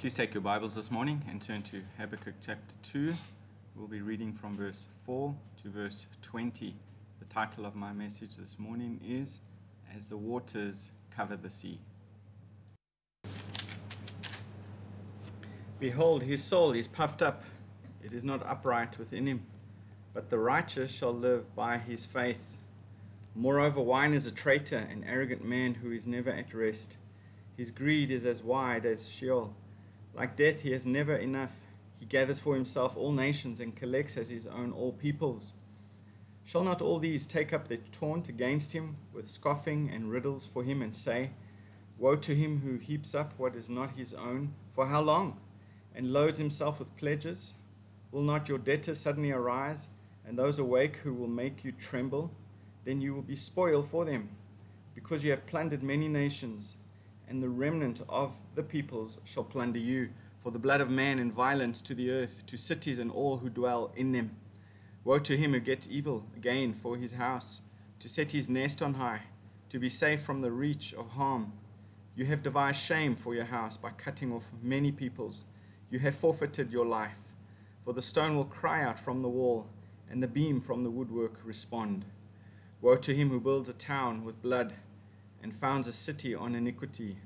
Please take your Bibles this morning and turn to Habakkuk chapter 2. We'll be reading from verse 4 to verse 20. The title of my message this morning is As the Waters Cover the Sea. Behold, his soul is puffed up, it is not upright within him, but the righteous shall live by his faith. Moreover, wine is a traitor, an arrogant man who is never at rest. His greed is as wide as Sheol. Like death, he has never enough. He gathers for himself all nations and collects as his own all peoples. Shall not all these take up their taunt against him with scoffing and riddles for him and say, Woe to him who heaps up what is not his own, for how long? And loads himself with pledges? Will not your debtors suddenly arise, and those awake who will make you tremble? Then you will be spoil for them, because you have plundered many nations and the remnant of the peoples shall plunder you. For the blood of man and violence to the earth, to cities and all who dwell in them. Woe to him who gets evil gain for his house, to set his nest on high, to be safe from the reach of harm. You have devised shame for your house by cutting off many peoples. You have forfeited your life. For the stone will cry out from the wall, and the beam from the woodwork respond. Woe to him who builds a town with blood and founds a city on iniquity.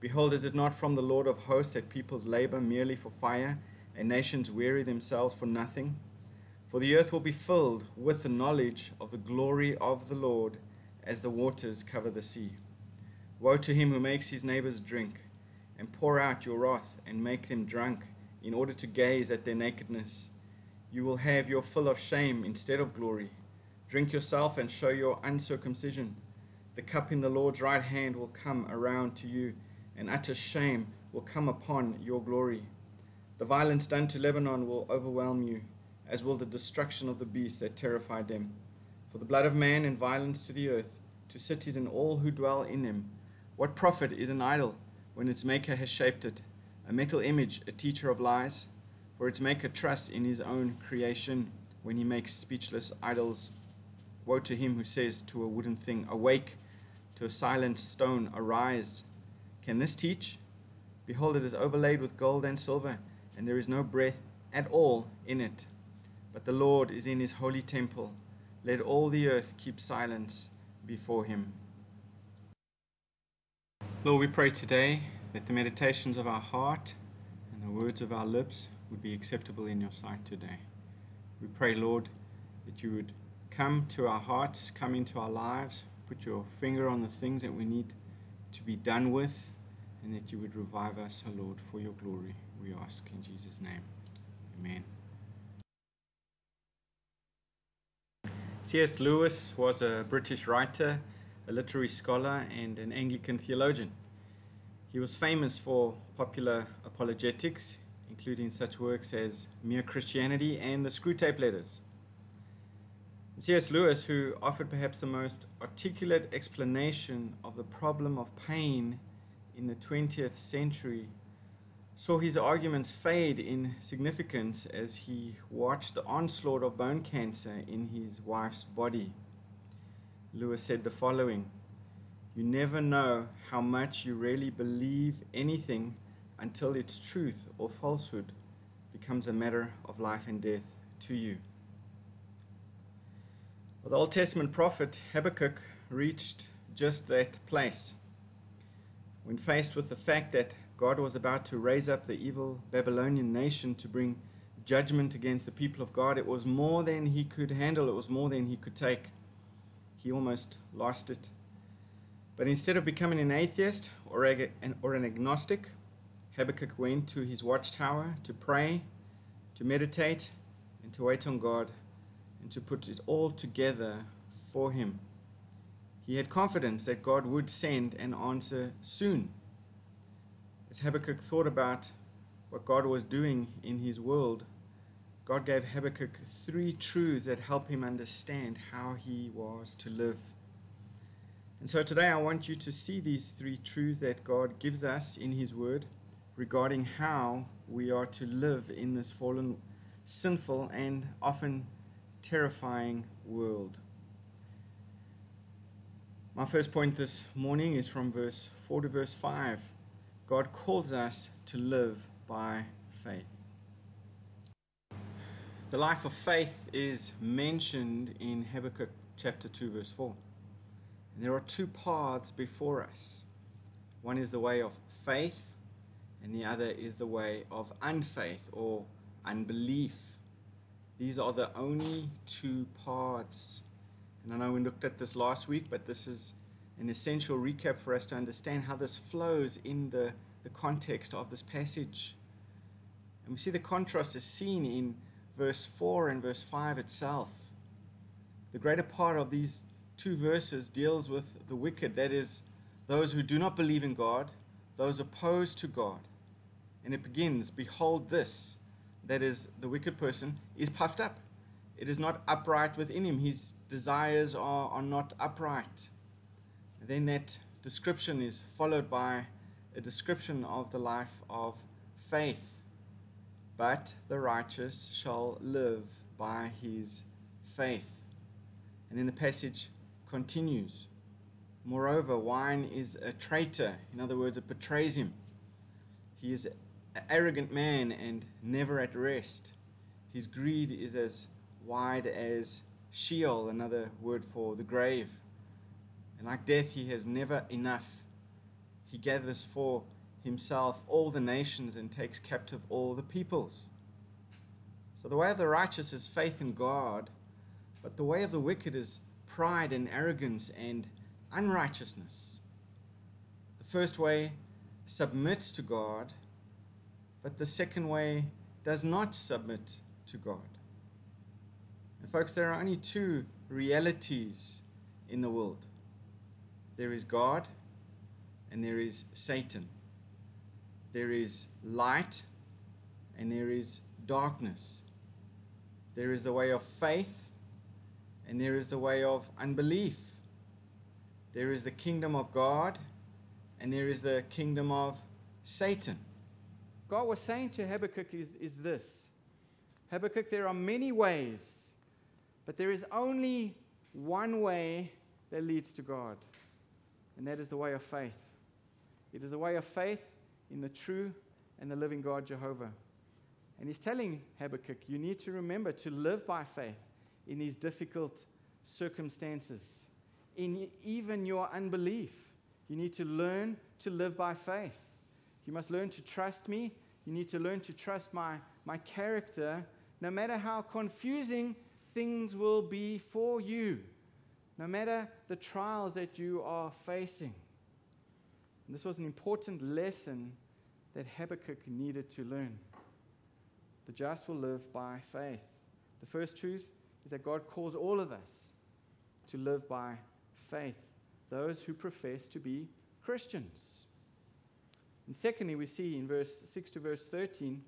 Behold, is it not from the Lord of hosts that peoples labor merely for fire, and nations weary themselves for nothing? For the earth will be filled with the knowledge of the glory of the Lord as the waters cover the sea. Woe to him who makes his neighbors drink, and pour out your wrath, and make them drunk, in order to gaze at their nakedness. You will have your fill of shame instead of glory. Drink yourself and show your uncircumcision the cup in the Lord's right hand will come around to you, and utter shame will come upon your glory. The violence done to Lebanon will overwhelm you, as will the destruction of the beasts that terrified them. For the blood of man and violence to the earth, to cities and all who dwell in them. What profit is an idol when its maker has shaped it? A metal image, a teacher of lies? For its maker trusts in his own creation when he makes speechless idols. Woe to him who says to a wooden thing, Awake, to a silent stone, Arise. Can this teach? Behold, it is overlaid with gold and silver, and there is no breath at all in it. But the Lord is in his holy temple. Let all the earth keep silence before him. Lord, we pray today that the meditations of our heart and the words of our lips would be acceptable in your sight today. We pray, Lord, that you would come to our hearts, come into our lives, put your finger on the things that we need to be done with, and that you would revive us, O Lord, for your glory. We ask in Jesus' name. Amen. C.S. Lewis was a British writer, a literary scholar, and an Anglican theologian. He was famous for popular apologetics, including such works as Mere Christianity and the Screwtape Letters. C.S. Lewis, who offered perhaps the most articulate explanation of the problem of pain in the 20th century, saw his arguments fade in significance as he watched the onslaught of bone cancer in his wife's body. Lewis said the following You never know how much you really believe anything until its truth or falsehood becomes a matter of life and death to you. The Old Testament prophet Habakkuk reached just that place. When faced with the fact that God was about to raise up the evil Babylonian nation to bring judgment against the people of God, it was more than he could handle, it was more than he could take. He almost lost it. But instead of becoming an atheist or, an, or an agnostic, Habakkuk went to his watchtower to pray, to meditate, and to wait on God and to put it all together for him. He had confidence that God would send an answer soon. As Habakkuk thought about what God was doing in his world, God gave Habakkuk three truths that help him understand how he was to live. And so today I want you to see these three truths that God gives us in his word regarding how we are to live in this fallen, sinful, and often terrifying world. My first point this morning is from verse 4 to verse 5. God calls us to live by faith. The life of faith is mentioned in Habakkuk chapter 2, verse 4. And there are two paths before us one is the way of faith, and the other is the way of unfaith or unbelief. These are the only two paths. And I know we looked at this last week, but this is an essential recap for us to understand how this flows in the, the context of this passage. And we see the contrast is seen in verse 4 and verse 5 itself. The greater part of these two verses deals with the wicked, that is, those who do not believe in God, those opposed to God. And it begins Behold, this, that is, the wicked person, is puffed up. It is not upright within him. His desires are, are not upright. Then that description is followed by a description of the life of faith. But the righteous shall live by his faith. And then the passage continues. Moreover, wine is a traitor. In other words, it betrays him. He is arrogant man and never at rest. His greed is as wide as Sheol, another word for the grave. And like death, he has never enough. He gathers for himself all the nations and takes captive all the peoples. So the way of the righteous is faith in God, but the way of the wicked is pride and arrogance and unrighteousness. The first way submits to God, but the second way does not submit to God. And folks, there are only two realities in the world there is God and there is Satan. There is light and there is darkness. There is the way of faith and there is the way of unbelief. There is the kingdom of God and there is the kingdom of Satan. God was saying to Habakkuk is, is this Habakkuk, there are many ways, but there is only one way that leads to God, and that is the way of faith. It is the way of faith in the true and the living God, Jehovah. And he's telling Habakkuk, you need to remember to live by faith in these difficult circumstances, in even your unbelief. You need to learn to live by faith. You must learn to trust me. You need to learn to trust my, my character, no matter how confusing things will be for you, no matter the trials that you are facing. And this was an important lesson that Habakkuk needed to learn. The just will live by faith. The first truth is that God calls all of us to live by faith, those who profess to be Christians. And secondly, we see in verse 6 to verse 13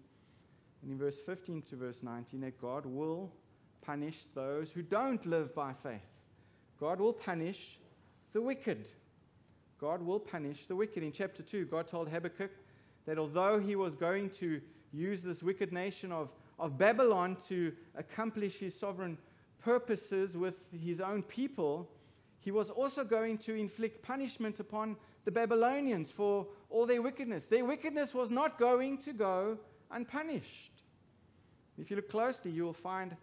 and in verse 15 to verse 19 that God will punish those who don't live by faith. God will punish the wicked. God will punish the wicked. In chapter 2, God told Habakkuk that although he was going to use this wicked nation of, of Babylon to accomplish his sovereign purposes with his own people, he was also going to inflict punishment upon the Babylonians for all their wickedness. Their wickedness was not going to go unpunished. If you look closely, you will find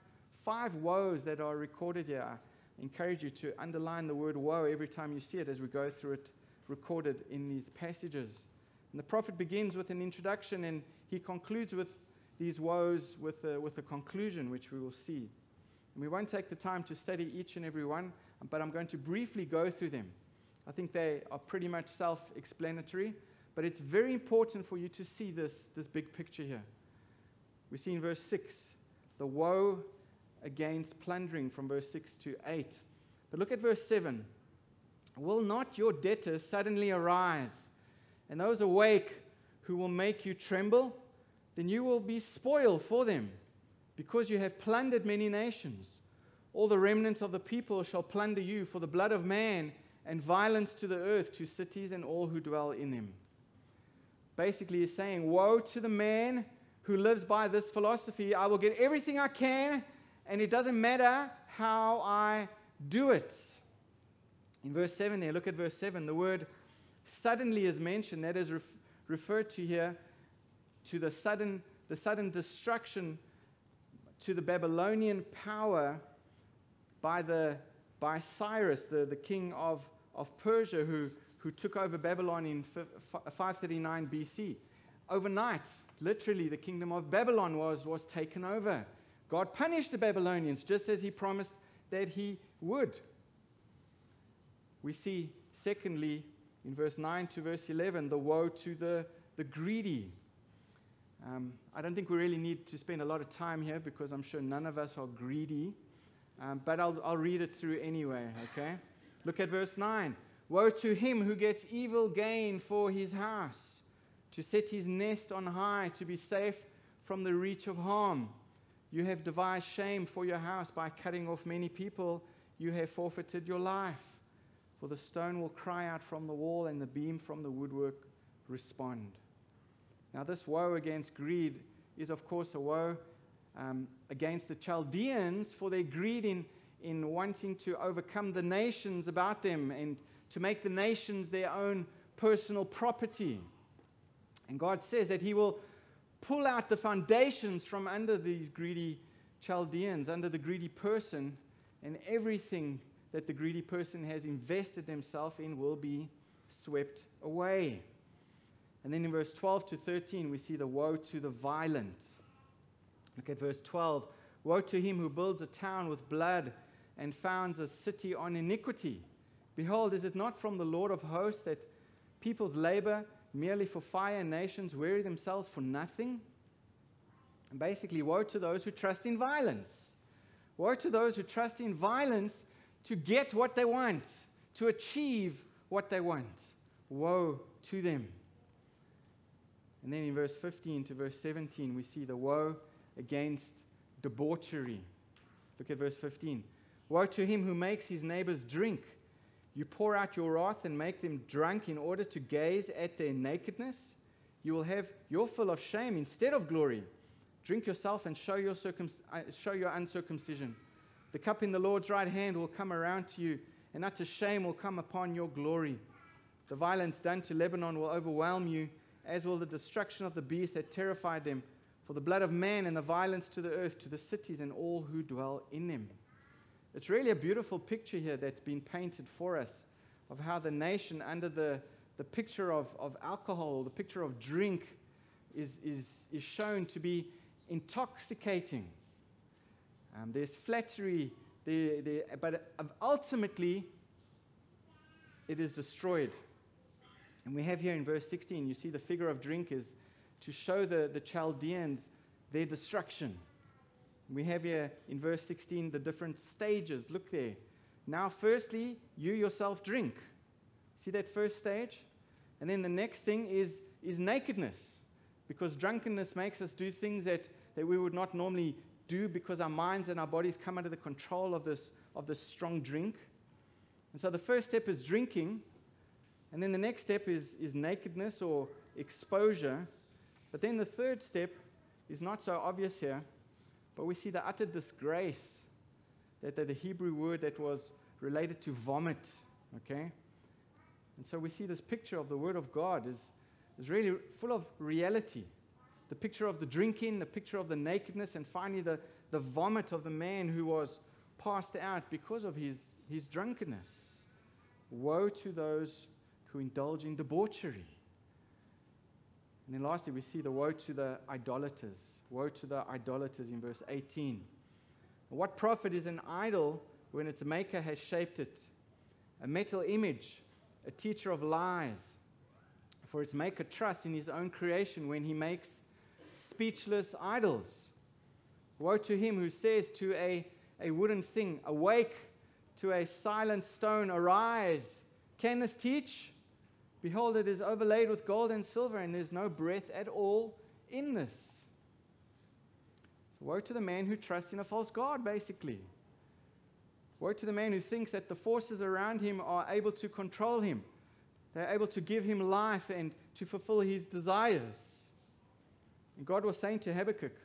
five woes that are recorded here. I encourage you to underline the word woe every time you see it as we go through it recorded in these passages. And the prophet begins with an introduction and he concludes with these woes with a, with a conclusion, which we will see. And we won't take the time to study each and every one, but I'm going to briefly go through them. I think they are pretty much self explanatory, but it's very important for you to see this, this big picture here. We see in verse 6 the woe against plundering from verse 6 to 8. But look at verse 7. Will not your debtors suddenly arise, and those awake who will make you tremble? Then you will be spoil for them, because you have plundered many nations. All the remnants of the people shall plunder you for the blood of man and violence to the earth, to cities and all who dwell in them. Basically, he's saying, Woe to the man who lives by this philosophy. I will get everything I can, and it doesn't matter how I do it. In verse 7 there, look at verse 7. The word suddenly is mentioned. That is ref- referred to here to the sudden, the sudden destruction to the Babylonian power by, the, by Cyrus, the, the king of, of Persia, who, who took over Babylon in 539 BC. Overnight, literally, the kingdom of Babylon was, was taken over. God punished the Babylonians just as he promised that he would. We see, secondly, in verse 9 to verse 11, the woe to the, the greedy. Um, I don't think we really need to spend a lot of time here because I'm sure none of us are greedy. Um, but I'll, I'll read it through anyway, okay? Look at verse 9. Woe to him who gets evil gain for his house, to set his nest on high, to be safe from the reach of harm. You have devised shame for your house by cutting off many people. You have forfeited your life. For the stone will cry out from the wall, and the beam from the woodwork respond. Now, this woe against greed is, of course, a woe um, against the Chaldeans for their greed in, in wanting to overcome the nations about them and to make the nations their own personal property. And God says that He will pull out the foundations from under these greedy Chaldeans, under the greedy person, and everything that the greedy person has invested himself in will be swept away. And then in verse 12 to 13, we see the woe to the violent. Look at verse 12. Woe to him who builds a town with blood and founds a city on iniquity. Behold, is it not from the Lord of hosts that peoples labor merely for fire and nations weary themselves for nothing? And basically, woe to those who trust in violence. Woe to those who trust in violence to get what they want, to achieve what they want. Woe to them. And then in verse 15 to verse 17, we see the woe against debauchery. Look at verse 15. Woe to him who makes his neighbors drink. You pour out your wrath and make them drunk in order to gaze at their nakedness. You will have your fill of shame instead of glory. Drink yourself and show your, circum- uh, show your uncircumcision. The cup in the Lord's right hand will come around to you, and utter shame will come upon your glory. The violence done to Lebanon will overwhelm you, as will the destruction of the beast that terrified them. For the blood of man and the violence to the earth, to the cities and all who dwell in them. It's really a beautiful picture here that's been painted for us of how the nation, under the, the picture of, of alcohol, the picture of drink, is, is, is shown to be intoxicating. Um, there's flattery, there, there, but ultimately, it is destroyed. And we have here in verse 16, you see the figure of drinkers to show the, the Chaldeans their destruction. We have here in verse 16 the different stages. Look there. Now, firstly, you yourself drink. See that first stage? And then the next thing is, is nakedness. Because drunkenness makes us do things that, that we would not normally do because our minds and our bodies come under the control of this, of this strong drink. And so the first step is drinking, and then the next step is, is nakedness or exposure. But then the third step is not so obvious here, but we see the utter disgrace that, that the Hebrew word that was related to vomit, okay? And so we see this picture of the Word of God is, is really full of reality the picture of the drinking, the picture of the nakedness, and finally the, the vomit of the man who was passed out because of his, his drunkenness. Woe to those who indulge in debauchery. And then lastly, we see the woe to the idolaters. Woe to the idolaters in verse 18. What profit is an idol when its maker has shaped it? A metal image, a teacher of lies. For its maker trusts in his own creation when he makes speechless idols. Woe to him who says to a, a wooden thing, Awake, to a silent stone, Arise. Can this teach? Behold, it is overlaid with gold and silver, and there's no breath at all in this. So woe to the man who trusts in a false God, basically. Woe to the man who thinks that the forces around him are able to control him. They're able to give him life and to fulfill his desires. And God was saying to Habakkuk,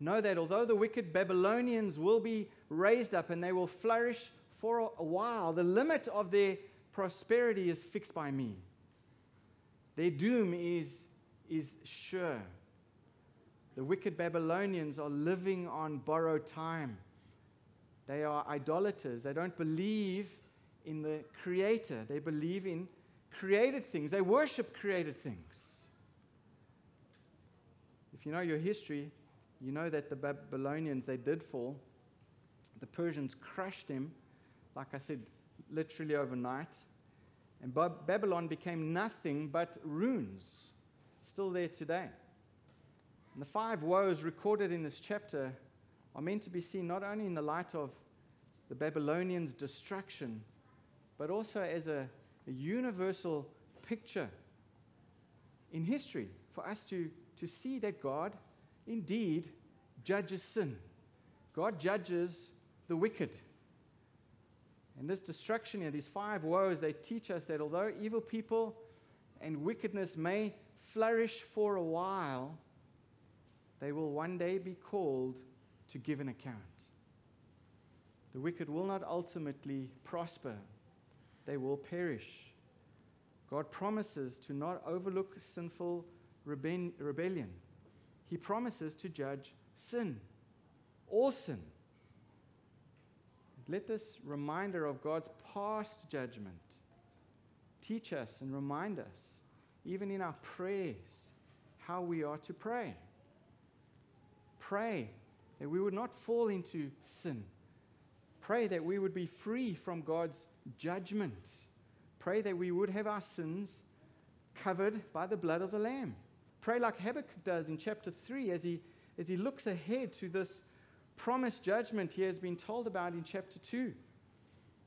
Know that although the wicked Babylonians will be raised up and they will flourish for a while, the limit of their prosperity is fixed by me. Their doom is, is sure. The wicked Babylonians are living on borrowed time. They are idolaters. They don't believe in the Creator, they believe in created things. They worship created things. If you know your history, you know that the Babylonians, they did fall. The Persians crushed them, like I said, literally overnight. And Babylon became nothing but ruins, still there today. And the five woes recorded in this chapter are meant to be seen not only in the light of the Babylonians' destruction, but also as a, a universal picture in history for us to, to see that God indeed judges sin. God judges the wicked. And this destruction here, these five woes, they teach us that although evil people and wickedness may flourish for a while, they will one day be called to give an account. The wicked will not ultimately prosper, they will perish. God promises to not overlook sinful rebellion, He promises to judge sin, all sin. Let this reminder of God's past judgment teach us and remind us, even in our prayers, how we are to pray. Pray that we would not fall into sin. Pray that we would be free from God's judgment. Pray that we would have our sins covered by the blood of the Lamb. Pray like Habakkuk does in chapter 3 as he, as he looks ahead to this promised judgment he has been told about in chapter 2.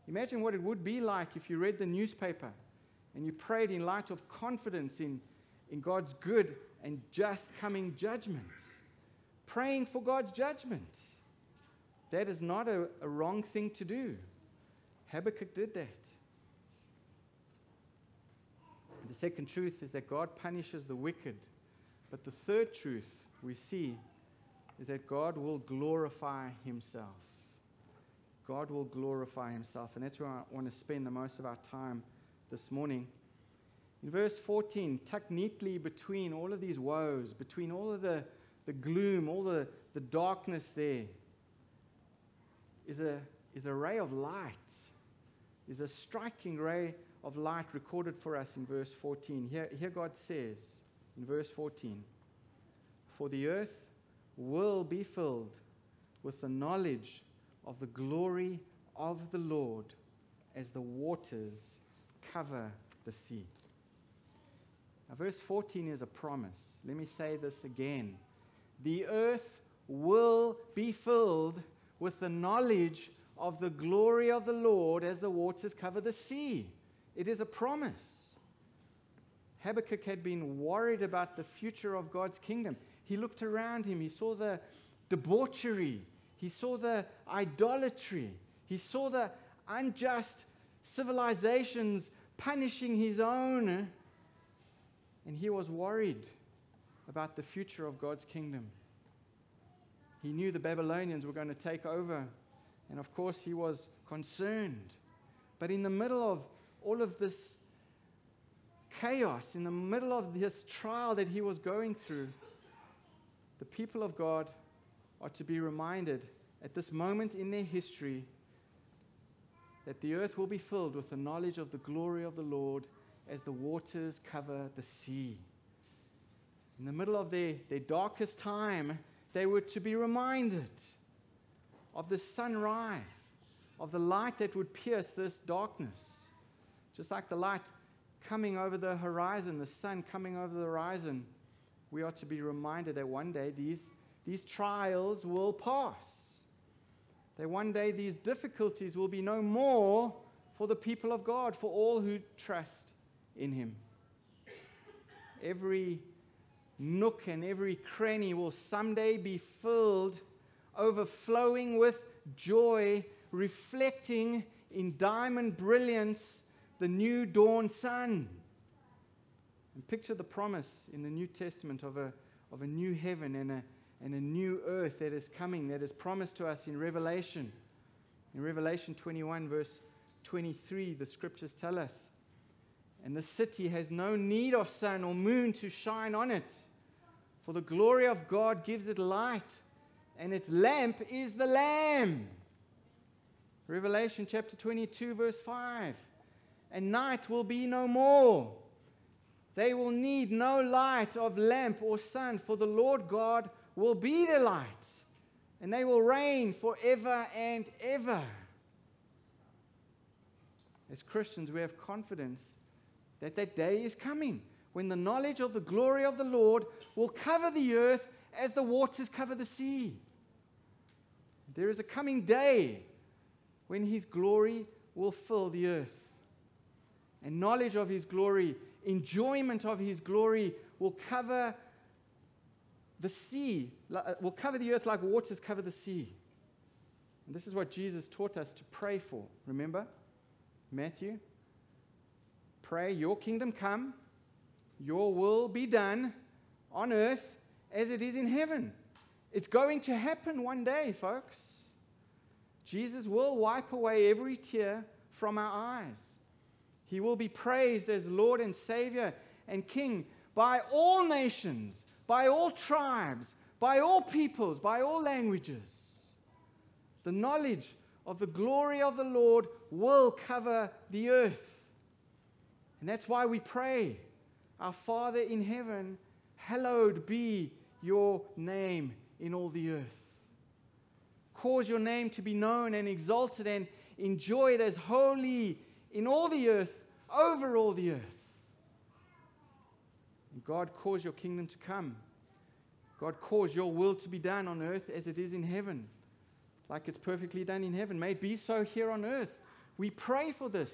Imagine what it would be like if you read the newspaper and you prayed in light of confidence in, in God's good and just coming judgment. Praying for God's judgment. That is not a, a wrong thing to do. Habakkuk did that. The second truth is that God punishes the wicked. But the third truth we see is that God will glorify himself. God will glorify himself. And that's where I want to spend the most of our time this morning. In verse 14, tucked neatly between all of these woes, between all of the, the gloom, all the, the darkness there, is a, is a ray of light, is a striking ray of light recorded for us in verse 14. Here, here God says in verse 14, For the earth will be filled with the knowledge of the glory of the Lord as the waters cover the sea. Now, verse 14 is a promise. Let me say this again. The earth will be filled with the knowledge of the glory of the Lord as the waters cover the sea. It is a promise. Habakkuk had been worried about the future of God's kingdom. He looked around him. He saw the debauchery. He saw the idolatry. He saw the unjust civilizations punishing his own. And he was worried about the future of God's kingdom. He knew the Babylonians were going to take over. And of course, he was concerned. But in the middle of all of this chaos, in the middle of this trial that he was going through, the people of God are to be reminded at this moment in their history that the earth will be filled with the knowledge of the glory of the Lord as the waters cover the sea. In the middle of their, their darkest time, they were to be reminded of the sunrise, of the light that would pierce this darkness. Just like the light coming over the horizon, the sun coming over the horizon we ought to be reminded that one day these, these trials will pass. That one day these difficulties will be no more for the people of God, for all who trust in Him. Every nook and every cranny will someday be filled, overflowing with joy, reflecting in diamond brilliance the new dawn sun. And picture the promise in the New Testament of a, of a new heaven and a, and a new earth that is coming, that is promised to us in Revelation. In Revelation 21, verse 23, the scriptures tell us and the city has no need of sun or moon to shine on it. For the glory of God gives it light, and its lamp is the Lamb. Revelation chapter 22, verse 5. And night will be no more. They will need no light of lamp or sun, for the Lord God will be their light, and they will reign forever and ever. As Christians, we have confidence that that day is coming when the knowledge of the glory of the Lord will cover the earth as the waters cover the sea. There is a coming day when his glory will fill the earth. And knowledge of his glory, enjoyment of his glory will cover the sea, uh, will cover the earth like waters cover the sea. And this is what Jesus taught us to pray for. Remember? Matthew? Pray, Your kingdom come, Your will be done on earth as it is in heaven. It's going to happen one day, folks. Jesus will wipe away every tear from our eyes. He will be praised as Lord and Savior and King by all nations, by all tribes, by all peoples, by all languages. The knowledge of the glory of the Lord will cover the earth. And that's why we pray, Our Father in heaven, hallowed be your name in all the earth. Cause your name to be known and exalted and enjoyed as holy in all the earth, over all the earth. And God, cause your kingdom to come. God, cause your will to be done on earth as it is in heaven, like it's perfectly done in heaven. May it be so here on earth. We pray for this,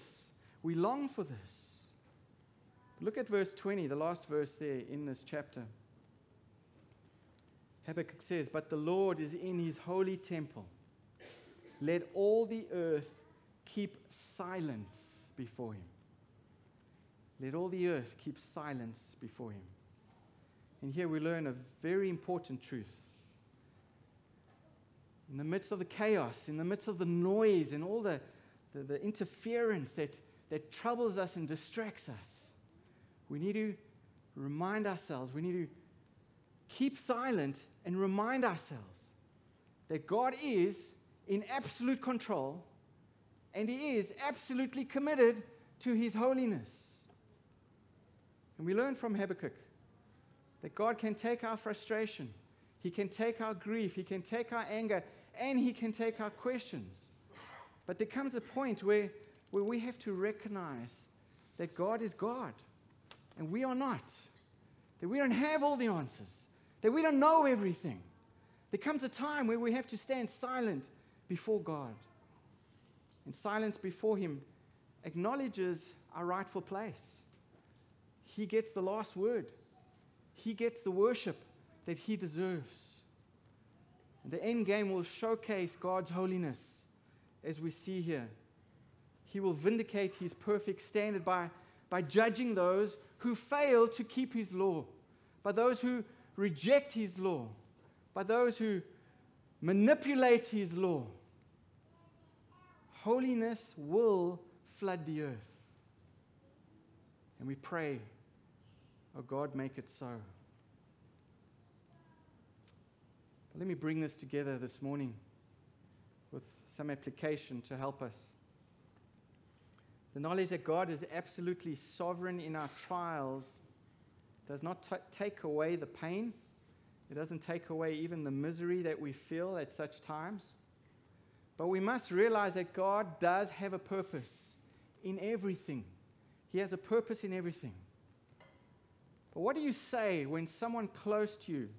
we long for this. Look at verse 20, the last verse there in this chapter. Habakkuk says, But the Lord is in his holy temple. Let all the earth keep silence before him. Let all the earth keep silence before him. And here we learn a very important truth. In the midst of the chaos, in the midst of the noise and all the, the, the interference that, that troubles us and distracts us, we need to remind ourselves, we need to keep silent and remind ourselves that God is in absolute control and He is absolutely committed to His holiness. And we learn from Habakkuk that God can take our frustration, He can take our grief, He can take our anger, and He can take our questions. But there comes a point where, where we have to recognize that God is God and we are not, that we don't have all the answers that we don't know everything. There comes a time where we have to stand silent before God. And silence before Him acknowledges our rightful place. He gets the last word, He gets the worship that He deserves. And the end game will showcase God's holiness as we see here. He will vindicate His perfect standard by, by judging those who fail to keep His law, by those who reject his law, by those who manipulate his law, holiness will flood the earth. And we pray, oh God, make it so. But let me bring this together this morning with some application to help us. The knowledge that God is absolutely sovereign in our trials does not t- take away the pain. It doesn't take away even the misery that we feel at such times. But we must realize that God does have a purpose in everything. He has a purpose in everything. But what do you say when someone close to you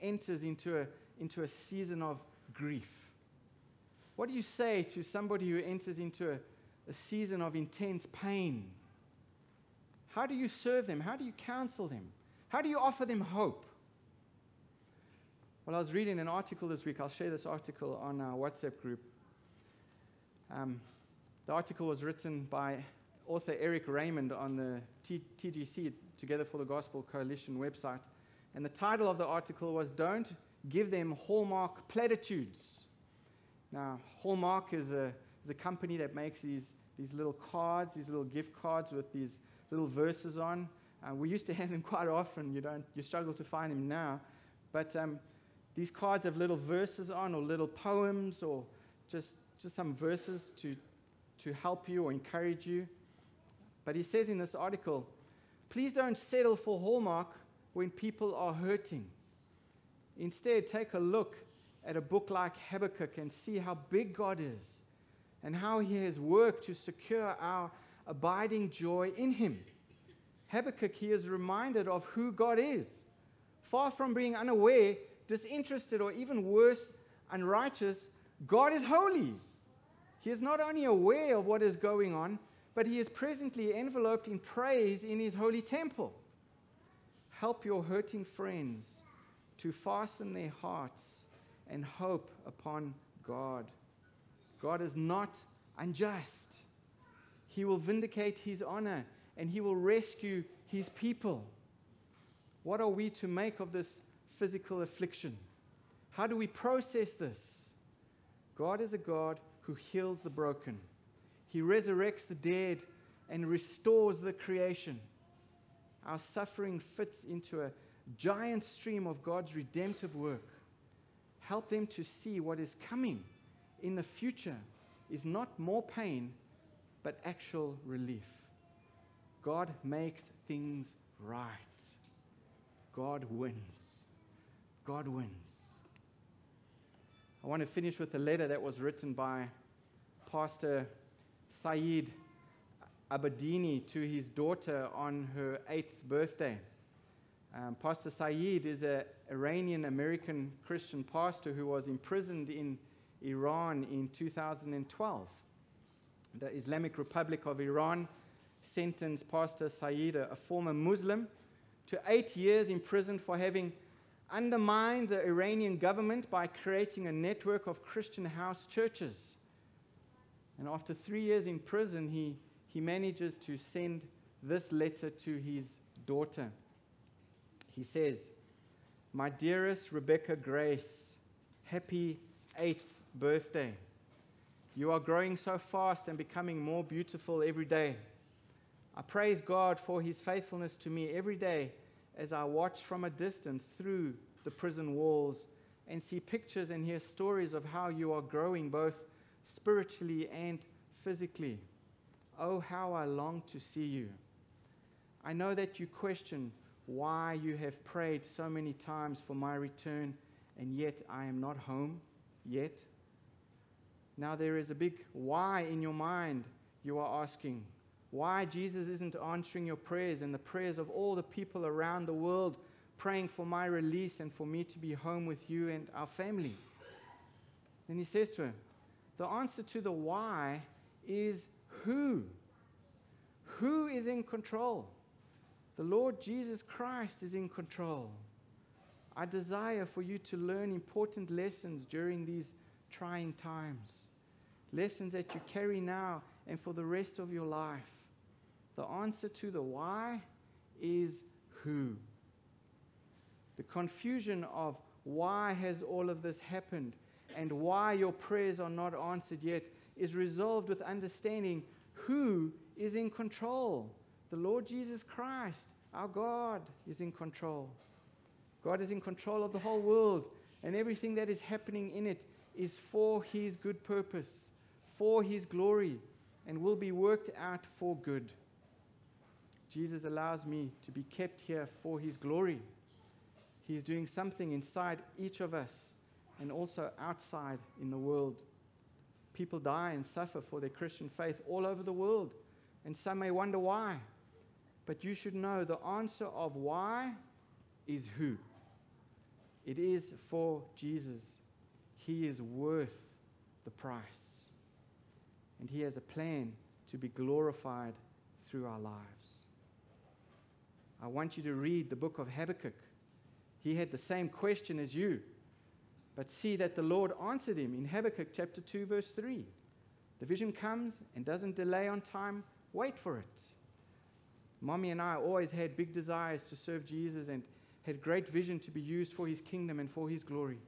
enters into a, into a season of grief? What do you say to somebody who enters into a, a season of intense pain? How do you serve them? How do you counsel them? How do you offer them hope? Well, I was reading an article this week. I'll share this article on our WhatsApp group. Um, the article was written by author Erik Raymond on the TGC, Together for the Gospel Coalition website. And the title of the article was Don't Give Them Hallmark Platitudes. Now, Hallmark is a, is a company that makes these, these little cards, these little gift cards with these little verses on. Uh, we used to have them quite often. You, don't, you struggle to find them now. But um, these cards have little verses on, or little poems, or just, just some verses to, to help you or encourage you. But he says in this article please don't settle for Hallmark when people are hurting. Instead, take a look at a book like Habakkuk and see how big God is and how he has worked to secure our abiding joy in him. Habakkuk here is reminded of who God is. Far from being unaware, disinterested, or even worse, unrighteous, God is holy. He is not only aware of what is going on, but he is presently enveloped in praise in his holy temple. Help your hurting friends to fasten their hearts and hope upon God. God is not unjust. He will vindicate his honor and he will rescue his people. What are we to make of this physical affliction? How do we process this? God is a God who heals the broken. He resurrects the dead and restores the creation. Our suffering fits into a giant stream of God's redemptive work. Help them to see what is coming in the future is not more pain, but actual relief. God makes things right. God wins. God wins. I want to finish with a letter that was written by Pastor Saeed Abedini to his daughter on her eighth birthday. Um, pastor Saeed is an Iranian American Christian pastor who was imprisoned in Iran in 2012. The Islamic Republic of Iran sentenced Pastor Saeed, a former Muslim, to eight years in prison for having undermined the Iranian government by creating a network of Christian house churches. And after three years in prison, he, he manages to send this letter to his daughter. He says, My dearest Rebecca Grace, happy eighth birthday. You are growing so fast and becoming more beautiful every day. I praise God for his faithfulness to me every day as I watch from a distance through the prison walls and see pictures and hear stories of how you are growing both spiritually and physically. Oh, how I long to see you. I know that you question why you have prayed so many times for my return, and yet I am not home yet. Now there is a big why in your mind you are asking. Why Jesus isn't answering your prayers and the prayers of all the people around the world praying for my release and for me to be home with you and our family. Then he says to him, The answer to the why is who? Who is in control? The Lord Jesus Christ is in control. I desire for you to learn important lessons during these trying times, lessons that you carry now and for the rest of your life. The answer to the why is who. The confusion of why has all of this happened and why your prayers are not answered yet is resolved with understanding who is in control. The Lord Jesus Christ, our God, is in control. God is in control of the whole world, and everything that is happening in it is for His good purpose, for His glory, and will be worked out for good. Jesus allows me to be kept here for His glory. He is doing something inside each of us and also outside in the world. People die and suffer for their Christian faith all over the world, and some may wonder why. But you should know the answer of why is who. It is for Jesus. He is worth the price. And He has a plan to be glorified through our lives. I want you to read the book of Habakkuk. He had the same question as you, but see that the Lord answered him in Habakkuk chapter 2, verse 3. The vision comes and doesn't delay on time, wait for it. Mommy and I always had big desires to serve Jesus and had great vision to be used for his kingdom and for his glory.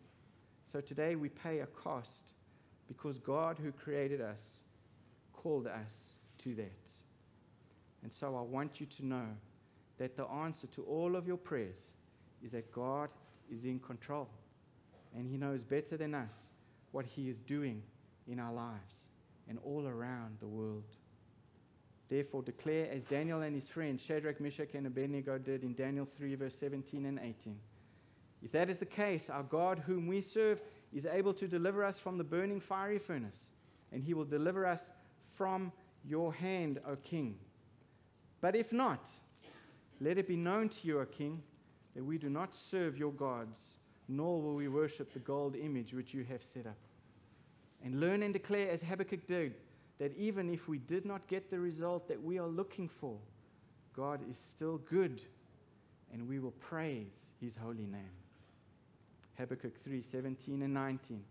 So today we pay a cost because God, who created us, called us to that. And so I want you to know that the answer to all of your prayers is that God is in control. And He knows better than us what He is doing in our lives and all around the world. Therefore, declare as Daniel and his friends, Shadrach, Meshach, and Abednego did in Daniel 3, verse 17 and 18. If that is the case, our God, whom we serve, is able to deliver us from the burning fiery furnace, and he will deliver us from your hand, O king. But if not, let it be known to you, O king, that we do not serve your gods, nor will we worship the gold image which you have set up. And learn and declare, as Habakkuk did, that even if we did not get the result that we are looking for, God is still good, and we will praise his holy name. Habakkuk 3 17 and 19.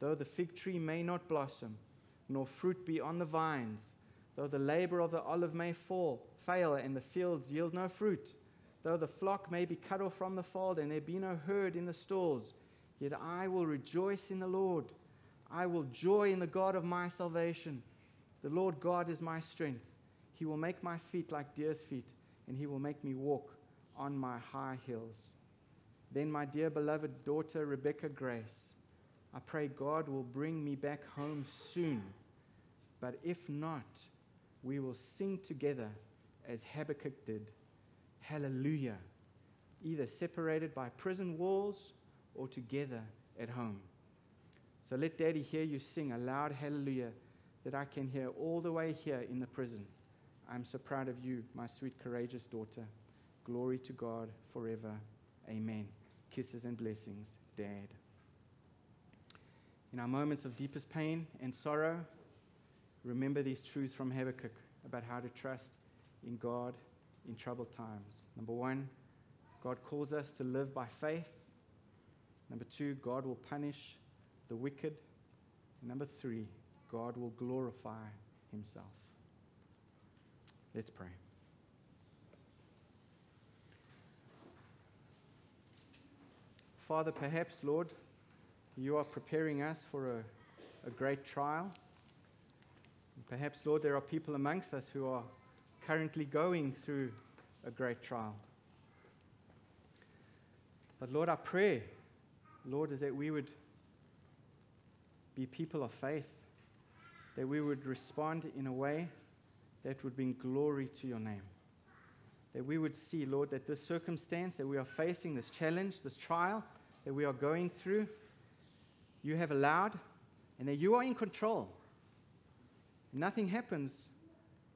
Though the fig tree may not blossom, nor fruit be on the vines, though the labor of the olive may fall, fail, and the fields yield no fruit, though the flock may be cut off from the fold, and there be no herd in the stalls, yet I will rejoice in the Lord. I will joy in the God of my salvation. The Lord God is my strength. He will make my feet like deer's feet, and he will make me walk on my high hills. Then, my dear beloved daughter, Rebecca Grace, I pray God will bring me back home soon. But if not, we will sing together as Habakkuk did Hallelujah, either separated by prison walls or together at home. So let Daddy hear you sing a loud hallelujah that I can hear all the way here in the prison. I'm so proud of you, my sweet, courageous daughter. Glory to God forever. Amen. Kisses and blessings, Dad. In our moments of deepest pain and sorrow, remember these truths from Habakkuk about how to trust in God in troubled times. Number one, God calls us to live by faith. Number two, God will punish the wicked. Number three, God will glorify himself. Let's pray. Father, perhaps, Lord, you are preparing us for a, a great trial. Perhaps, Lord, there are people amongst us who are currently going through a great trial. But, Lord, our prayer, Lord, is that we would be people of faith, that we would respond in a way that would bring glory to your name. That we would see, Lord, that this circumstance that we are facing, this challenge, this trial that we are going through, you have allowed, and that you are in control. Nothing happens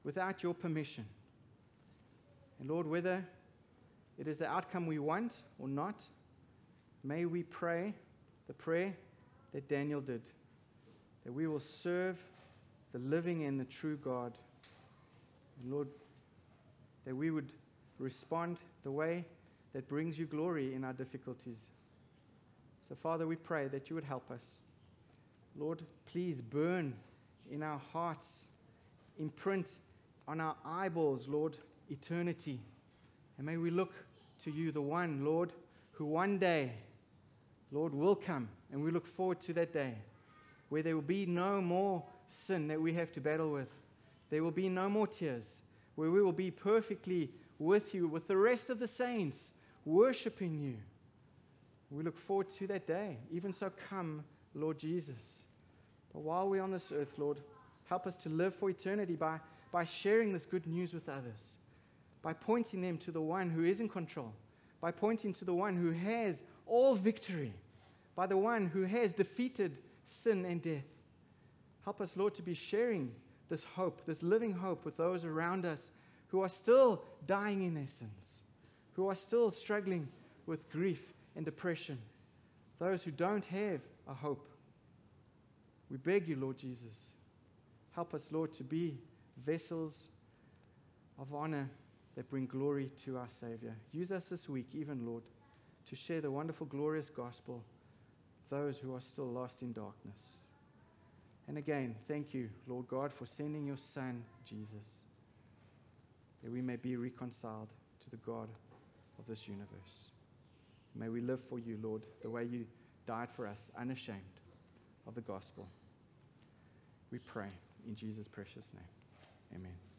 without your permission. And Lord, whether it is the outcome we want or not, may we pray the prayer that Daniel did that we will serve the living and the true God. And Lord, that we would respond the way that brings you glory in our difficulties. So, Father, we pray that you would help us. Lord, please burn in our hearts, imprint on our eyeballs, Lord, eternity. And may we look to you, the one, Lord, who one day, Lord, will come. And we look forward to that day where there will be no more sin that we have to battle with. There will be no more tears, where we will be perfectly with you, with the rest of the saints, worshiping you. We look forward to that day. Even so, come, Lord Jesus. But while we're on this earth, Lord, help us to live for eternity by, by sharing this good news with others, by pointing them to the one who is in control, by pointing to the one who has all victory, by the one who has defeated sin and death. Help us, Lord, to be sharing this hope, this living hope with those around us who are still dying in their sins, who are still struggling with grief and depression, those who don't have a hope. We beg you, Lord Jesus, help us, Lord, to be vessels of honor that bring glory to our Savior. Use us this week, even, Lord, to share the wonderful, glorious gospel with those who are still lost in darkness. And again, thank you, Lord God, for sending your Son, Jesus, that we may be reconciled to the God of this universe. May we live for you, Lord, the way you died for us, unashamed of the gospel. We pray in Jesus' precious name. Amen.